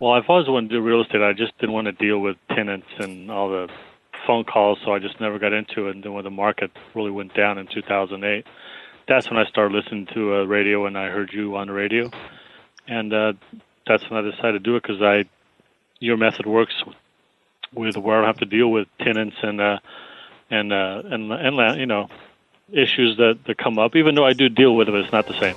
Well, I've always wanted to do real estate. I just didn't want to deal with tenants and all the phone calls, so I just never got into it. And then when the market really went down in 2008, that's when I started listening to uh, radio, and I heard you on the radio, and uh, that's when I decided to do it because I, your method works with where I have to deal with tenants and uh, and uh, and and you know issues that that come up. Even though I do deal with them, it's not the same.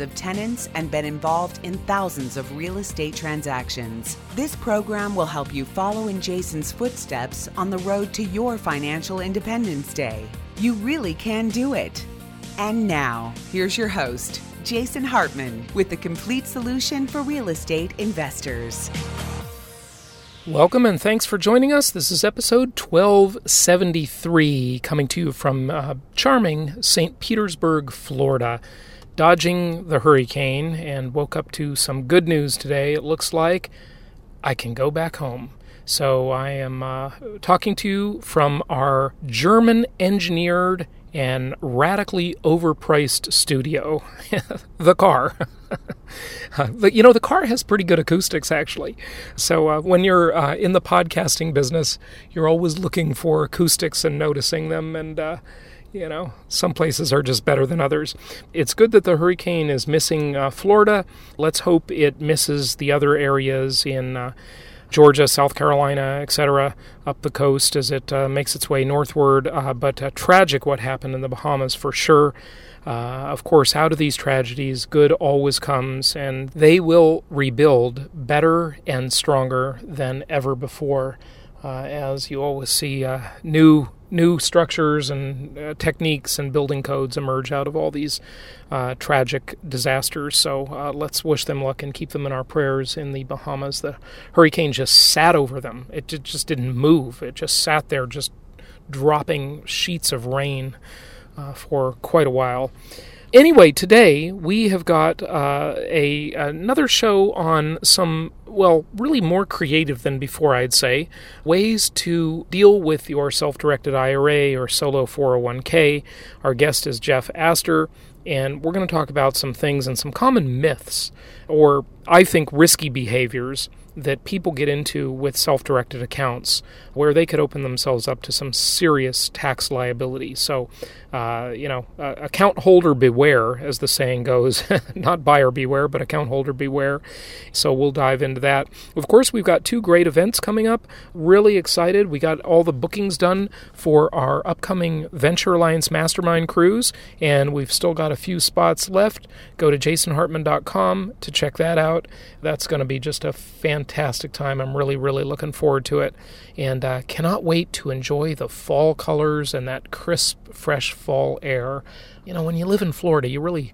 of tenants and been involved in thousands of real estate transactions. This program will help you follow in Jason's footsteps on the road to your financial independence day. You really can do it. And now, here's your host, Jason Hartman, with the complete solution for real estate investors. Welcome and thanks for joining us. This is episode 1273, coming to you from uh, charming St. Petersburg, Florida dodging the hurricane and woke up to some good news today. It looks like I can go back home. So I am uh, talking to you from our German engineered and radically overpriced studio, the car. you know, the car has pretty good acoustics actually. So uh, when you're uh, in the podcasting business, you're always looking for acoustics and noticing them. And uh, you know, some places are just better than others. It's good that the hurricane is missing uh, Florida. Let's hope it misses the other areas in uh, Georgia, South Carolina, etc., up the coast as it uh, makes its way northward. Uh, but uh, tragic what happened in the Bahamas for sure. Uh, of course, out of these tragedies, good always comes, and they will rebuild better and stronger than ever before. as you always see new new structures and uh, techniques and building codes emerge out of all these uh, tragic disasters. So uh, let's wish them luck and keep them in our prayers in the Bahamas. The hurricane just sat over them, it just didn't move, it just sat there, just dropping sheets of rain uh, for quite a while. Anyway, today we have got uh, a another show on some well, really more creative than before, I'd say, ways to deal with your self-directed IRA or solo 401k. Our guest is Jeff Astor, and we're going to talk about some things and some common myths, or I think risky behaviors that people get into with self directed accounts where they could open themselves up to some serious tax liability. So, uh, you know, uh, account holder beware, as the saying goes, not buyer beware, but account holder beware. So, we'll dive into that. Of course, we've got two great events coming up. Really excited. We got all the bookings done for our upcoming Venture Alliance Mastermind cruise, and we've still got a few spots left. Go to jasonhartman.com to check that out. That's going to be just a fantastic fantastic time. I'm really, really looking forward to it and uh, cannot wait to enjoy the fall colors and that crisp, fresh fall air. You know, when you live in Florida, you really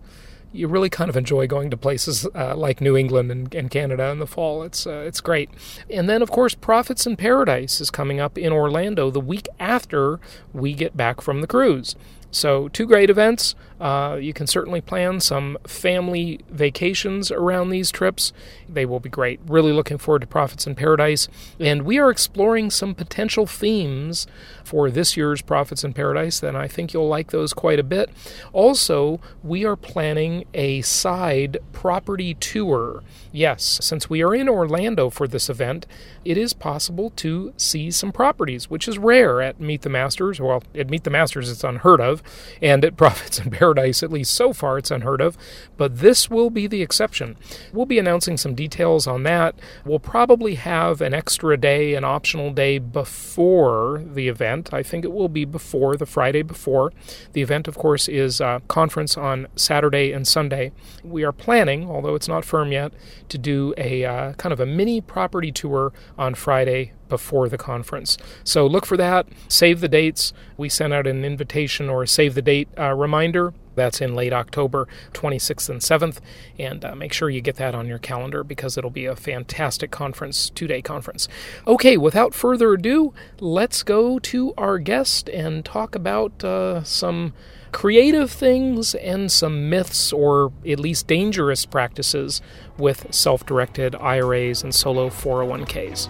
you really kind of enjoy going to places uh, like New England and, and, Canada in the fall. It's uh, it's great. And then, of course, Profits in Paradise is coming up in Orlando the week after we get back from the cruise. So, two great events. Uh, you can certainly plan some family vacations around these trips. They will be great. Really looking forward to Profits in Paradise. And we are exploring some potential themes for this year's Profits in Paradise, and I think you'll like those quite a bit. Also, we are planning a side property tour. Yes, since we are in Orlando for this event, it is possible to see some properties, which is rare at Meet the Masters. Well, at Meet the Masters, it's unheard of, and at Profits in Paradise, at least so far, it's unheard of. But this will be the exception. We'll be announcing some details on that. We'll probably have an extra day, an optional day before the event event. I think it will be before the Friday before. The event, of course, is a conference on Saturday and Sunday. We are planning, although it's not firm yet, to do a uh, kind of a mini property tour on Friday before the conference. So look for that. Save the dates. We sent out an invitation or save the date uh, reminder That's in late October, 26th and 7th. And uh, make sure you get that on your calendar because it'll be a fantastic conference, two day conference. Okay, without further ado, let's go to our guest and talk about uh, some creative things and some myths or at least dangerous practices with self directed IRAs and solo 401ks.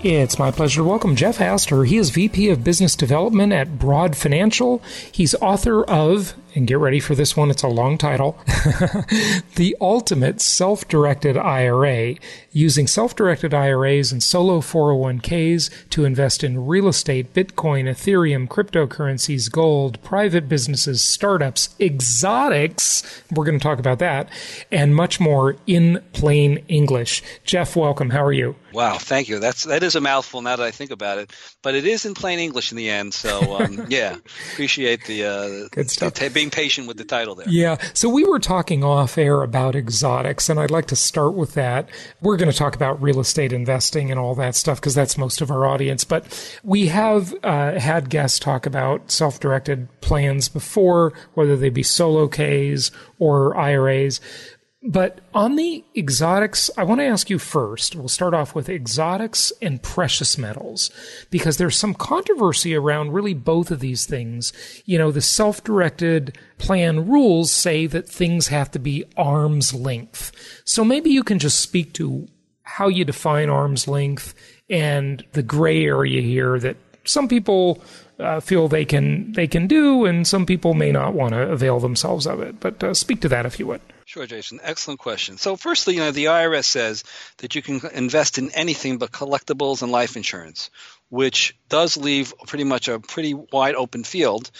It's my pleasure to welcome Jeff Astor. He is VP of Business Development at Broad Financial. He's author of and get ready for this one, it's a long title The Ultimate Self Directed IRA, using self directed IRAs and solo 401ks to invest in real estate, Bitcoin, Ethereum, cryptocurrencies, gold, private businesses, startups, exotics. We're going to talk about that and much more in plain English. Jeff, welcome. How are you? Wow, thank you. That's that is a mouthful now that I think about it, but it is in plain English in the end. So um, yeah, appreciate the uh, good stuff. T- being patient with the title there. Yeah. So we were talking off air about exotics, and I'd like to start with that. We're going to talk about real estate investing and all that stuff because that's most of our audience. But we have uh, had guests talk about self directed plans before, whether they be solo Ks or IRAs. But on the exotics, I want to ask you first. We'll start off with exotics and precious metals because there's some controversy around really both of these things. You know, the self directed plan rules say that things have to be arm's length. So maybe you can just speak to how you define arm's length and the gray area here that some people uh, feel they can they can do, and some people may not want to avail themselves of it. But uh, speak to that if you would. Sure, Jason. Excellent question. So, firstly, you know, the IRS says that you can invest in anything but collectibles and life insurance, which does leave pretty much a pretty wide open field.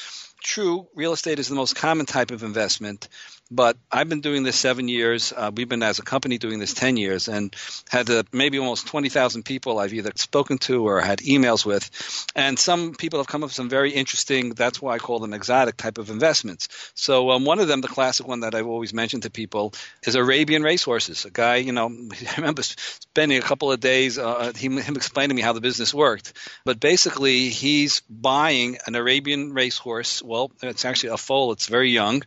True, real estate is the most common type of investment, but I've been doing this seven years. Uh, we've been as a company doing this 10 years and had uh, maybe almost 20,000 people I've either spoken to or had emails with. And some people have come up with some very interesting, that's why I call them exotic type of investments. So um, one of them, the classic one that I've always mentioned to people, is Arabian racehorses. A guy, you know, I remember spending a couple of days, uh, him, him explaining to me how the business worked. But basically, he's buying an Arabian racehorse. Well, it's actually a foal. It's very young.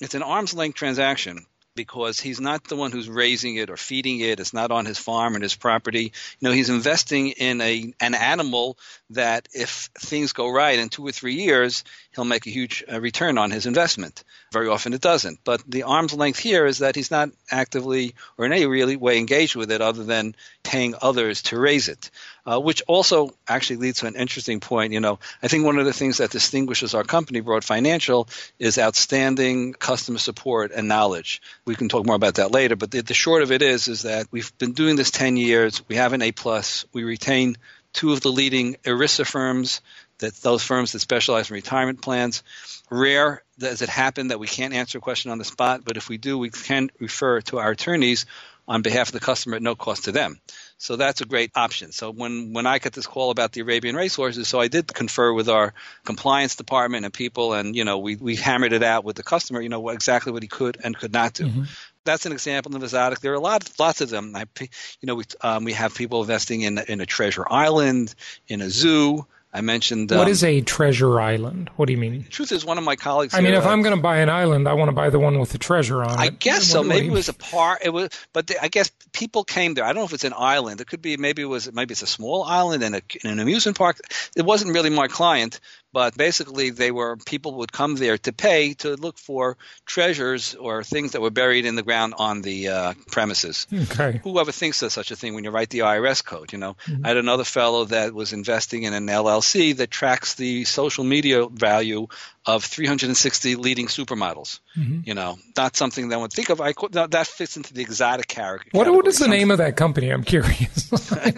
It's an arm's length transaction because he's not the one who's raising it or feeding it. It's not on his farm and his property. You know, he's investing in a an animal that if things go right in two or three years, he'll make a huge uh, return on his investment. Very often it doesn't. But the arm's length here is that he's not actively or in any really way engaged with it other than paying others to raise it. Uh, which also actually leads to an interesting point. You know, I think one of the things that distinguishes our company, Broad Financial, is outstanding customer support and knowledge. We can talk more about that later, but the, the short of it is, is that we've been doing this 10 years. We have an A plus. We retain two of the leading ERISA firms, that those firms that specialize in retirement plans. Rare does it happen that we can't answer a question on the spot, but if we do, we can refer to our attorneys on behalf of the customer at no cost to them. So that's a great option. So when, when I get this call about the Arabian racehorses, so I did confer with our compliance department and people, and you know we, we hammered it out with the customer, you know exactly what he could and could not do. Mm-hmm. That's an example of exotic. There are a lot, lots of them. I, you know, we um, we have people investing in in a treasure island, in a zoo. I mentioned. Um, what is a treasure island? What do you mean? Truth is, one of my colleagues. I mean, if I'm going to buy an island, I want to buy the one with the treasure on I it. I guess so. Maybe it was a part. It was, but the, I guess people came there. I don't know if it's an island. It could be. Maybe it was. Maybe it's a small island in, a, in an amusement park. It wasn't really my client, but basically they were people would come there to pay to look for treasures or things that were buried in the ground on the uh, premises. Okay. Whoever thinks of such a thing when you write the IRS code, you know. Mm-hmm. I had another fellow that was investing in an LLC that tracks the social media value of 360 leading supermodels. Mm-hmm. You know, not something that I would think of. I that fits into the exotic character. What, what is the name of that company? I'm curious. I,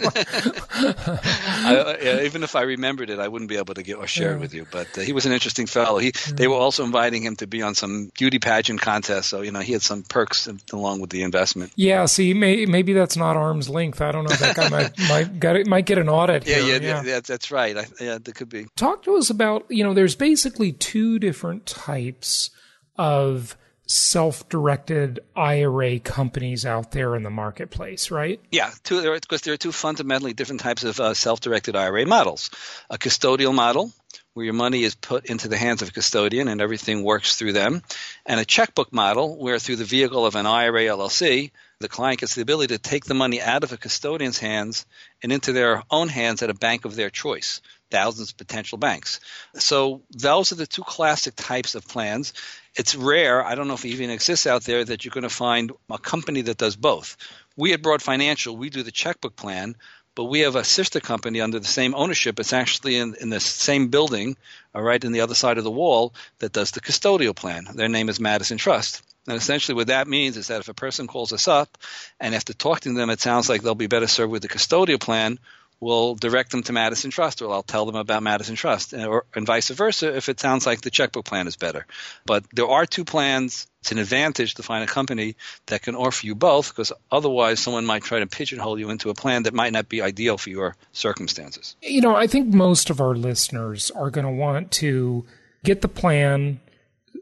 yeah, even if I remembered it, I wouldn't be able to get or share yeah. It with you. But uh, he was an interesting fellow. He they were also inviting him to be on some beauty pageant contest, so you know he had some perks along with the investment. Yeah, see, may, maybe that's not arm's length. I don't know. That guy might might, got it, might get an audit. Yeah, yeah, yeah, yeah, that's right. I, yeah, that could be. Talk to us about you know. There's basically two two different types of self-directed IRA companies out there in the marketplace, right? Yeah, two, because there are two fundamentally different types of uh, self-directed IRA models: a custodial model where your money is put into the hands of a custodian and everything works through them, and a checkbook model where through the vehicle of an IRA LLC, the client gets the ability to take the money out of a custodian's hands and into their own hands at a bank of their choice, thousands of potential banks. So those are the two classic types of plans. It's rare, I don't know if it even exists out there, that you're going to find a company that does both. We at Broad Financial, we do the checkbook plan, but we have a sister company under the same ownership. It's actually in, in the same building, all right, in the other side of the wall that does the custodial plan. Their name is Madison Trust. And essentially, what that means is that if a person calls us up and after talking to them, it sounds like they'll be better served with the custodial plan, we'll direct them to Madison Trust, or I'll tell them about Madison Trust, eh, or, and vice versa if it sounds like the checkbook plan is better. But there are two plans it's an advantage to find a company that can offer you both because otherwise someone might try to pigeonhole you into a plan that might not be ideal for your circumstances. You know, I think most of our listeners are going to want to get the plan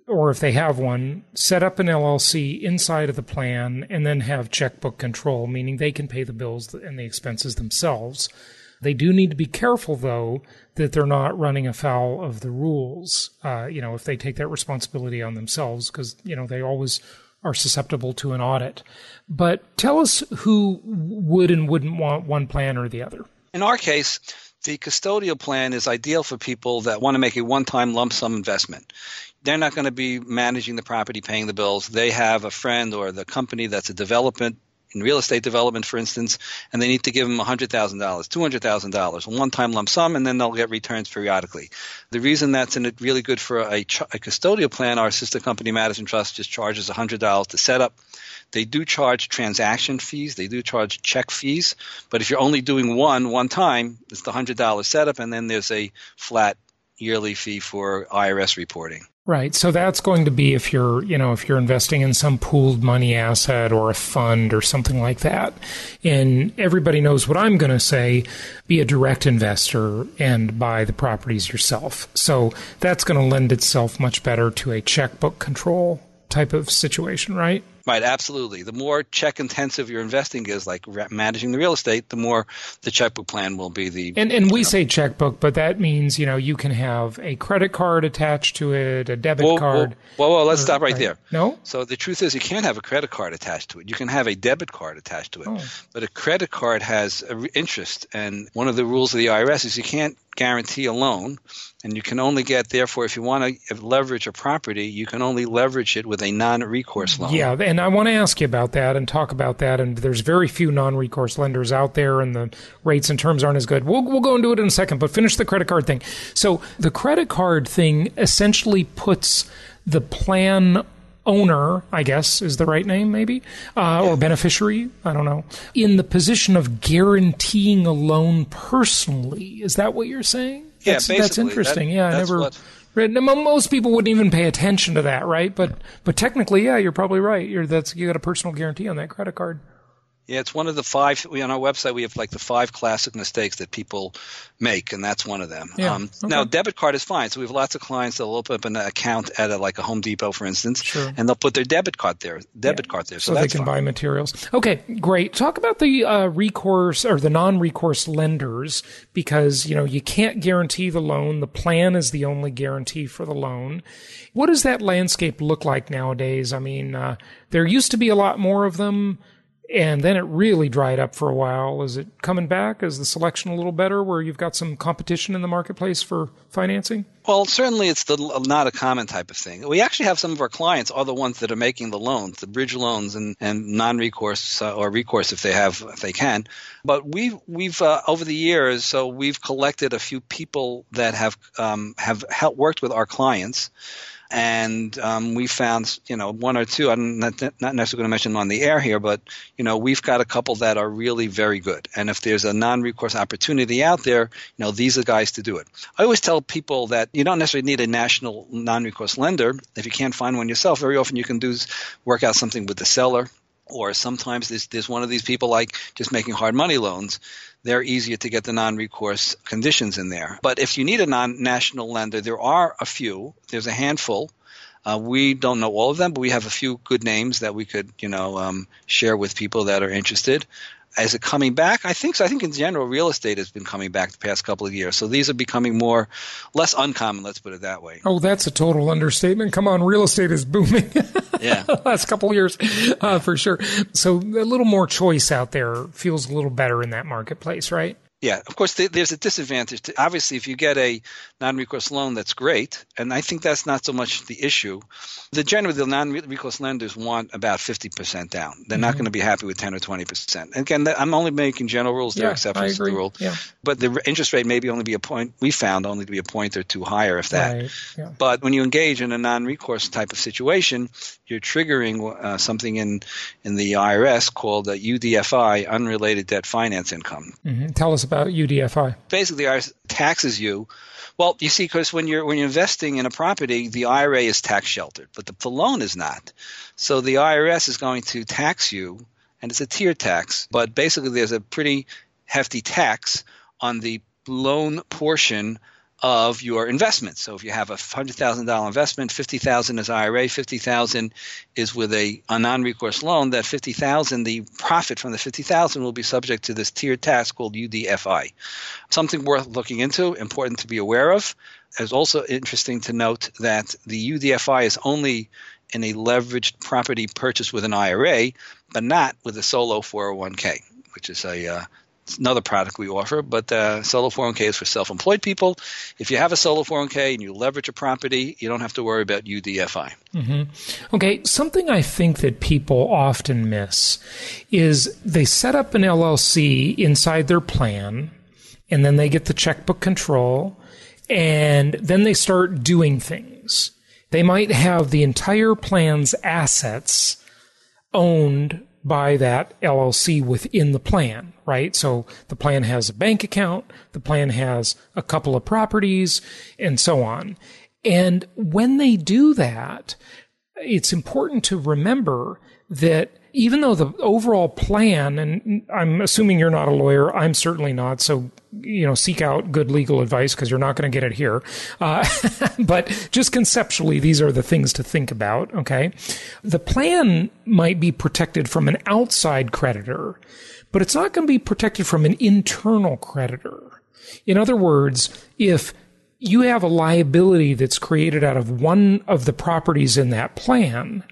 or if they have one, set up an LLC inside of the plan and then have checkbook control, meaning they can pay the bills and the expenses themselves. They do need to be careful, though, that they're not running afoul of the rules. Uh, you know, if they take that responsibility on themselves, because you know they always are susceptible to an audit. But tell us who would and wouldn't want one plan or the other. In our case, the custodial plan is ideal for people that want to make a one-time lump sum investment. They're not going to be managing the property, paying the bills. They have a friend or the company that's a development in real estate development, for instance, and they need to give them $100,000, $200,000, a one-time lump sum, and then they'll get returns periodically. The reason that's really good for a, a custodial plan, our sister company, Madison Trust, just charges $100 to set up. They do charge transaction fees. They do charge check fees. But if you're only doing one one time, it's the $100 setup, and then there's a flat yearly fee for IRS reporting. Right. So that's going to be if you're, you know, if you're investing in some pooled money asset or a fund or something like that. And everybody knows what I'm going to say, be a direct investor and buy the properties yourself. So that's going to lend itself much better to a checkbook control type of situation, right? Right, absolutely. The more check intensive your investing is, like managing the real estate, the more the checkbook plan will be the. And and we know. say checkbook, but that means you know you can have a credit card attached to it, a debit whoa, card. Whoa, whoa, whoa let's or, stop right, right, there. No. So the truth is, you can't have a credit card attached to it. You can have a debit card attached to it, oh. but a credit card has interest, and one of the rules of the IRS is you can't guarantee a loan, and you can only get therefore if you want to leverage a property, you can only leverage it with a non-recourse loan. Yeah, and I want to ask you about that and talk about that. And there's very few non-recourse lenders out there, and the rates and terms aren't as good. We'll we'll go into it in a second, but finish the credit card thing. So the credit card thing essentially puts the plan owner, I guess is the right name, maybe, uh, or beneficiary, I don't know, in the position of guaranteeing a loan personally. Is that what you're saying? Yeah, that's, that's interesting. That, yeah, I never. What, most people wouldn't even pay attention to that, right? But but technically, yeah, you're probably right. You're that's you got a personal guarantee on that credit card. Yeah, it's one of the five. We, on our website, we have like the five classic mistakes that people make, and that's one of them. Yeah, um, okay. Now, debit card is fine. So we have lots of clients that'll open up an account at a, like a Home Depot, for instance, sure. and they'll put their debit card there, debit yeah. card there, so, so they can fine. buy materials. Okay, great. Talk about the uh, recourse or the non-recourse lenders, because you know you can't guarantee the loan. The plan is the only guarantee for the loan. What does that landscape look like nowadays? I mean, uh, there used to be a lot more of them and then it really dried up for a while. Is it coming back? Is the selection a little better where you've got some competition in the marketplace for financing? Well, certainly it's the, not a common type of thing. We actually have some of our clients are the ones that are making the loans, the bridge loans and, and non-recourse uh, or recourse if they have, if they can. But we've, we've uh, over the years, so we've collected a few people that have, um, have helped, worked with our clients and um, we found you know one or two. I'm not, not necessarily going to mention them on the air here, but you know we've got a couple that are really very good. And if there's a non-recourse opportunity out there, you know these are guys to do it. I always tell people that you don't necessarily need a national non-recourse lender if you can't find one yourself. Very often you can do work out something with the seller or sometimes there's, there's one of these people like just making hard money loans they're easier to get the non-recourse conditions in there. But if you need a non-national lender, there are a few. There's a handful. Uh, we don't know all of them, but we have a few good names that we could, you know, um, share with people that are interested. Is it coming back? I think so. I think in general, real estate has been coming back the past couple of years. So these are becoming more, less uncommon. Let's put it that way. Oh, that's a total understatement. Come on, real estate is booming. yeah, last couple of years, uh, for sure. So a little more choice out there feels a little better in that marketplace, right? Yeah, of course, there's a disadvantage. To, obviously, if you get a non-recourse loan, that's great, and I think that's not so much the issue. The generally the non-recourse lenders want about 50% down. They're mm-hmm. not going to be happy with 10 or 20%. again, I'm only making general rules. There yeah, are exceptions to the rule. Yeah. But the interest rate maybe only be a point. We found only to be a point or two higher, if that. Right. Yeah. But when you engage in a non-recourse type of situation, you're triggering uh, something in in the IRS called a UDFI, unrelated debt finance income. Mm-hmm. Tell us about UDFI. Basically, IRS taxes you. Well, you see, because when you're when you're investing in a property, the IRA is tax sheltered, but the, the loan is not. So the IRS is going to tax you, and it's a tier tax. But basically, there's a pretty hefty tax on the loan portion of your investment. So if you have a hundred thousand dollar investment, fifty thousand is IRA, fifty thousand is with a, a non-recourse loan. That fifty thousand, the profit from the fifty thousand will be subject to this tiered tax called UDFI. Something worth looking into, important to be aware of. It's also interesting to note that the UDFI is only in a leveraged property purchase with an IRA, but not with a solo 401k, which is a uh, another product we offer, but uh, solo 401k is for self-employed people. If you have a solo 401k and you leverage a property, you don't have to worry about UDFI. Mm-hmm. Okay, something I think that people often miss is they set up an LLC inside their plan, and then they get the checkbook control, and then they start doing things. They might have the entire plan's assets owned by that LLC within the plan, right? So the plan has a bank account, the plan has a couple of properties, and so on. And when they do that, it's important to remember that even though the overall plan, and I'm assuming you're not a lawyer, I'm certainly not, so you know, seek out good legal advice because you're not going to get it here. Uh, but just conceptually, these are the things to think about. Okay, the plan might be protected from an outside creditor, but it's not going to be protected from an internal creditor. In other words, if you have a liability that's created out of one of the properties in that plan,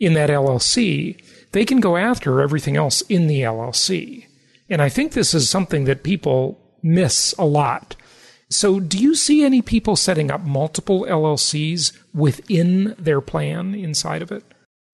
in that LLC, they can go after everything else in the LLC. And I think this is something that people miss a lot. So, do you see any people setting up multiple LLCs within their plan inside of it?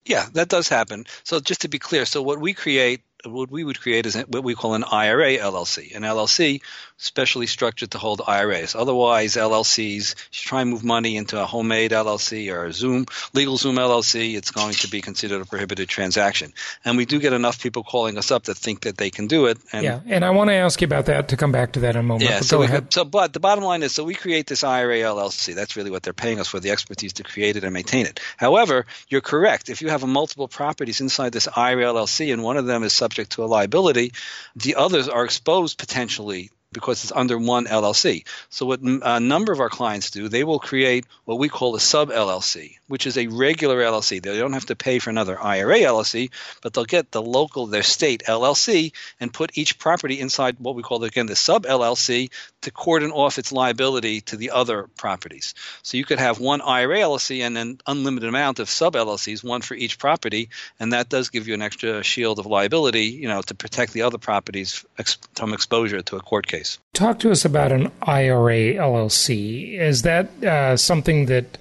Yeah, that does happen. So, just to be clear, so what we create what we would create is what we call an IRA LLC. An LLC specially structured to hold IRAs. Otherwise, LLCs, try and move money into a homemade LLC or a Zoom, LegalZoom LLC, it's going to be considered a prohibited transaction. And we do get enough people calling us up that think that they can do it. And yeah, and I want to ask you about that to come back to that in a moment. Yeah, but so, go ahead. so, but the bottom line is, so we create this IRA LLC. That's really what they're paying us for, the expertise to create it and maintain it. However, you're correct. If you have multiple properties inside this IRA LLC and one of them is subject to a liability, the others are exposed potentially because it's under one LLC. So what a number of our clients do, they will create what we call a sub LLC, which is a regular LLC. They don't have to pay for another IRA LLC, but they'll get the local, their state LLC, and put each property inside what we call again the sub LLC to cordon off its liability to the other properties. So you could have one IRA LLC and an unlimited amount of sub LLCs, one for each property, and that does give you an extra shield of liability, you know, to protect the other properties from exposure to a court case. Talk to us about an IRA LLC. Is that uh, something that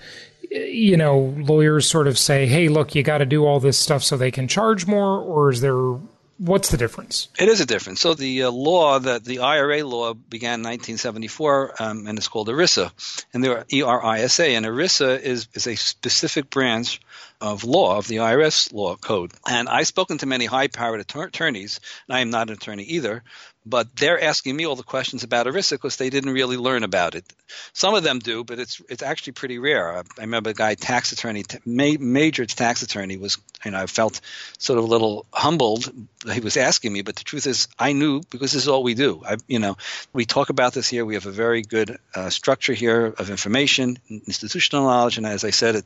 you know lawyers sort of say, "Hey, look, you got to do all this stuff so they can charge more," or is there what's the difference? It is a difference. So the uh, law that the IRA law began in 1974, um, and it's called ERISA, and there are ERISA, and ERISA is is a specific branch of law of the IRS law code. And I've spoken to many high-powered attorneys, and I am not an attorney either, but they're asking me all the questions about ERISA because they didn't really learn about it. Some of them do, but it's it's actually pretty rare. I, remember a guy, tax attorney, major tax attorney, was you know I felt sort of a little humbled. He was asking me, but the truth is, I knew because this is all we do. I, you know, we talk about this here. We have a very good uh, structure here of information, institutional knowledge, and as I said, it,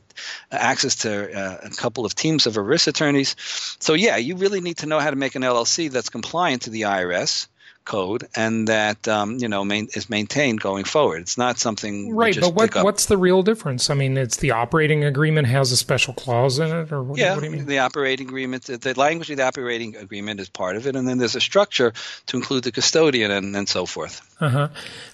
access to a, a couple of teams of ERISA attorneys. So yeah, you really need to know how to make an LLC that's compliant to the IRS code and that um, you know main, is maintained going forward. It's not something right. But what, what's the real difference? I mean, it's the operating agreement has a special clause in it, or what, yeah, what do you mean? The operating agreement, the language of the operating agreement is part of it, and then there's a structure to include the custodian and, and so forth. Uh huh.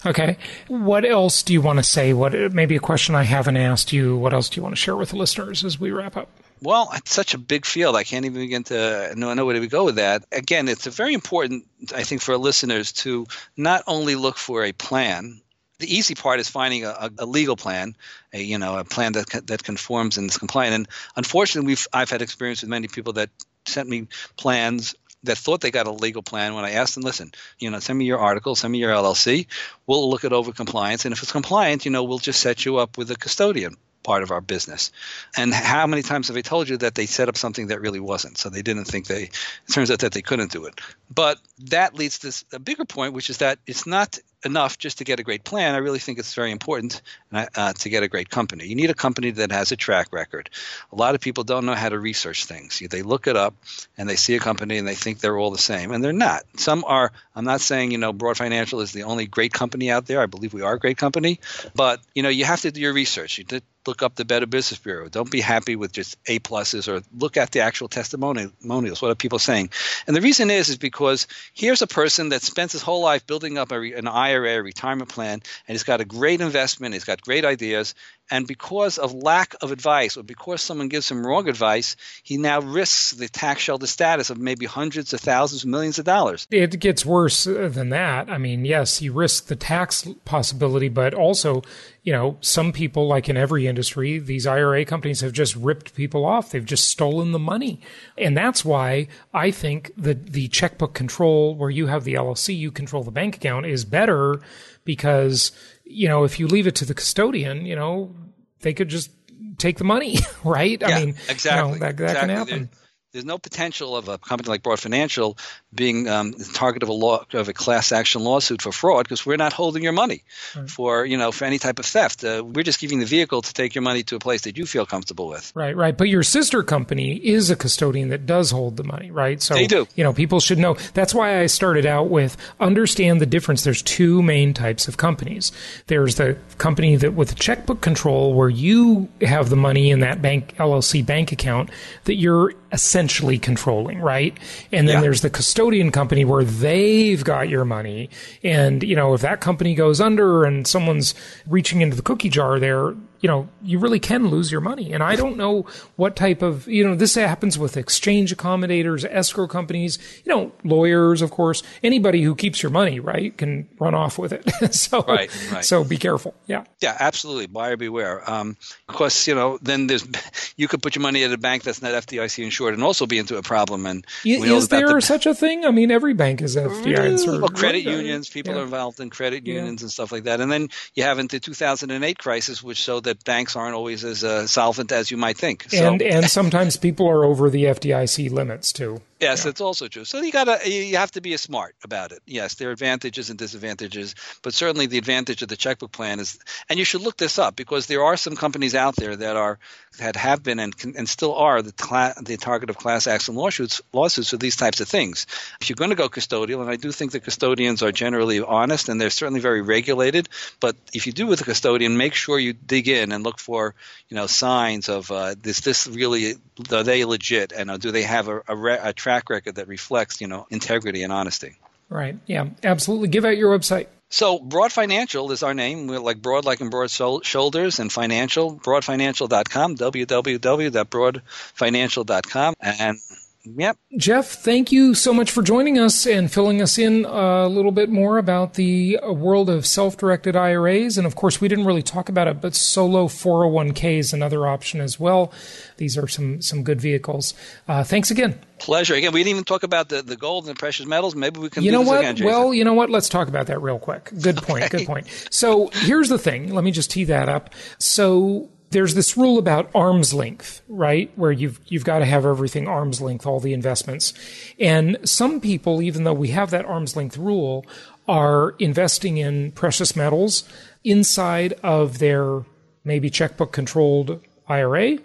Okay. What else do you want to say? What maybe a question I haven't asked you? What else do you want to share with the listeners as we wrap up? Well, it's such a big field. I can't even begin to know, know where to go with that. Again, it's a very important, I think, for listeners to not only look for a plan. The easy part is finding a, a legal plan, a you know a plan that that conforms and is compliant. And unfortunately, we've I've had experience with many people that sent me plans that thought they got a legal plan when I asked them, listen, you know, send me your article, send me your LLC. We'll look it over compliance. And if it's compliant, you know, we'll just set you up with a custodian part of our business. And how many times have I told you that they set up something that really wasn't? So they didn't think they, it turns out that they couldn't do it. But that leads to a bigger point, which is that it's not enough just to get a great plan. I really think it's very important uh, to get a great company. You need a company that has a track record. A lot of people don't know how to research things. They look it up and they see a company and they think they're all the same, and they're not. Some are. I'm not saying you know Broad Financial is the only great company out there. I believe we are a great company, but you know you have to do your research. You look up the Better Business Bureau. Don't be happy with just A pluses or look at the actual testimonials. What are people saying? And the reason is is because here's a person that spends his whole life building up a, an IRA, a retirement plan, and he's got a great investment. He's got great ideas, and because of lack of advice or because someone gives him wrong advice, he now risks the tax shelter status of maybe hundreds of thousands, millions of dollars. It gets worse uh, than that. I mean, yes, he risks the tax possibility, but also, you know, some people, like in every industry, these IRA companies have just ripped people off. They've just stolen the money. And that's why I think that the checkbook control, where you have the LLC, you control the bank account, is better because you know, if you leave it to the custodian, you know, they could just take the money, right? Yeah, I mean, exactly. You know, that, that exactly. can happen. There, there's no potential of a company like Broad Financial being um, the target of a law of a class action lawsuit for fraud because we're not holding your money right. for you know for any type of theft. Uh, we're just giving the vehicle to take your money to a place that you feel comfortable with. Right, right. But your sister company is a custodian that does hold the money, right? So they do. You know, people should know. That's why I started out with understand the difference. There's two main types of companies. There's the company that with a checkbook control where you have the money in that bank LLC bank account that you're essentially controlling, right? And then yeah. there's the custodian company where they've got your money. And, you know, if that company goes under and someone's reaching into the cookie jar there, you know, you really can lose your money. And I don't know what type of, you know, this happens with exchange accommodators, escrow companies, you know, lawyers, of course, anybody who keeps your money, right, can run off with it. so, right, right. so be careful. Yeah. Yeah, absolutely. Buyer beware. Um, of course, you know, then there's, you could put your money at a bank that's not FDIC insured and also be into a problem. And is there the, such a thing? I mean, every bank is FDIC insured. Well, credit unions, people yeah. are involved in credit unions yeah. and stuff like that. And then you have into 2008 crisis, which showed that that banks aren't always as uh, solvent as you might think. So. And and sometimes people are over the FDIC limits too. Yes, yeah. that's also true. So you gotta you have to be smart about it. Yes, there are advantages and disadvantages, but certainly the advantage of the checkbook plan is, and you should look this up because there are some companies out there that are that have been and and still are the cla- the target of class action lawsuits lawsuits for these types of things. If you're going to go custodial, and I do think the custodians are generally honest and they're certainly very regulated, but if you do with a custodian, make sure you dig in and look for you know signs of uh, this this really are they legit and uh, do they have a, a, re- a track record that reflects you know integrity and honesty. Right. Yeah. Absolutely. Give out your website. So Broad Financial is our name. We're like broad, like in broad shoulders, and financial. Broadfinancial.com. www.broadfinancial.com. And Yep. Jeff, thank you so much for joining us and filling us in a little bit more about the world of self directed IRAs. And of course, we didn't really talk about it, but solo 401k is another option as well. These are some, some good vehicles. Uh, thanks again. Pleasure. Again, we didn't even talk about the, the gold and the precious metals. Maybe we can you know what? Again, well, you know what? Let's talk about that real quick. Good point. okay. Good point. So here's the thing. Let me just tee that up. So there's this rule about arm's length, right? Where you've you've got to have everything arm's length, all the investments. And some people, even though we have that arm's length rule, are investing in precious metals inside of their maybe checkbook controlled IRA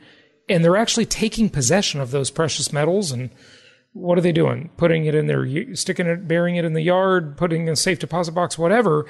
and they're actually taking possession of those precious metals and what are they doing? Putting it in their, sticking it, burying it in the yard, putting in a safe deposit box, whatever.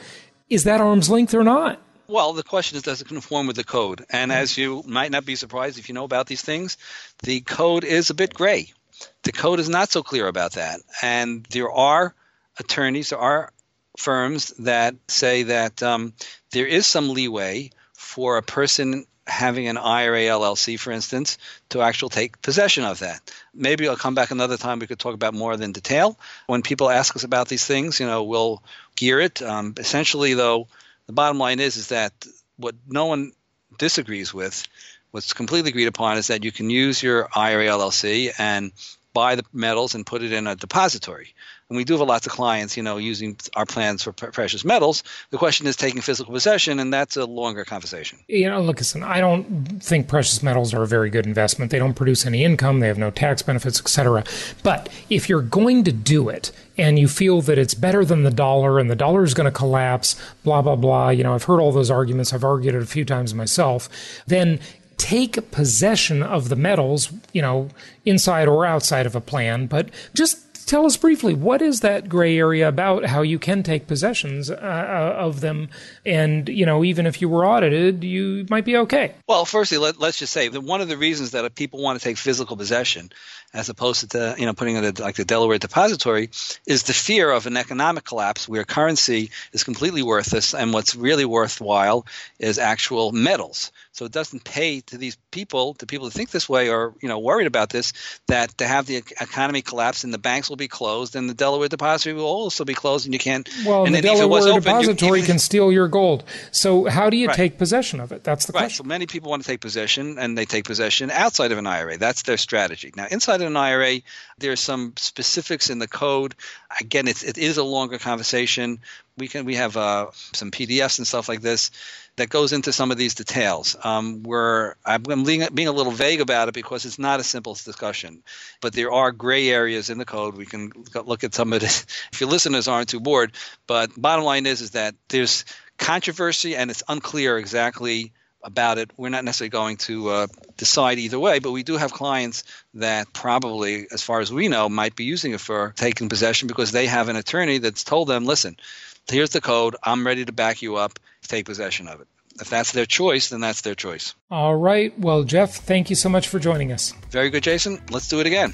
Is that arm's length or not? Well, the question is, does it conform with the code? And as you might not be surprised if you know about these things, the code is a bit gray. The code is not so clear about that. And there are attorneys, there are firms that say that um, there is some leeway for a person having an IRA LLC, for instance, to actually take possession of that. Maybe I'll come back another time. We could talk about more in detail. When people ask us about these things, you know, we'll gear it. Um, essentially, though, the bottom line is is that what no one disagrees with, what's completely agreed upon, is that you can use your IRA LLC and buy the metals and put it in a depository we do have lots of clients, you know, using our plans for precious metals. The question is taking physical possession, and that's a longer conversation. You know, look, listen, I don't think precious metals are a very good investment. They don't produce any income, they have no tax benefits, etc. But if you're going to do it, and you feel that it's better than the dollar and the dollar is going to collapse, blah, blah, blah. You know, I've heard all those arguments. I've argued it a few times myself. Then take possession of the metals, you know, inside or outside of a plan, but just tell us briefly what is that gray area about how you can take possessions uh, uh, of them? And you know even if you were audited you might be okay. Well firstly let, us just say that one of the reasons that people want to take physical possession as opposed to you know putting it like the delaware depository is the fear of an economic collapse where currency is completely worthless and what's really worthwhile is actual metals so it doesn't pay to these people, to people who think this way or you know worried about this, that to have the economy collapse and the banks will be closed and the Delaware depository will also be closed and you can't. Well, and the Delaware open, depository can steal your gold. So how do you right. take possession of it? That's the right. question. So many people want to take possession and they take possession outside of an IRA. That's their strategy. Now inside of an IRA, there's some specifics in the code. Again, it's, it is a longer conversation. We can we have uh, some PDFs and stuff like this that goes into some of these details. Um, where I'm being, being a little vague about it because it's not a simple discussion, but there are gray areas in the code. We can look at some of it if your listeners aren't too bored. But bottom line is is that there's controversy and it's unclear exactly about it. We're not necessarily going to uh, decide either way, but we do have clients that probably, as far as we know, might be using it for taking possession because they have an attorney that's told them, listen, here's the code. I'm ready to back you up. Take possession of it. If that's their choice, then that's their choice. All right. Well, Jeff, thank you so much for joining us. Very good, Jason. Let's do it again.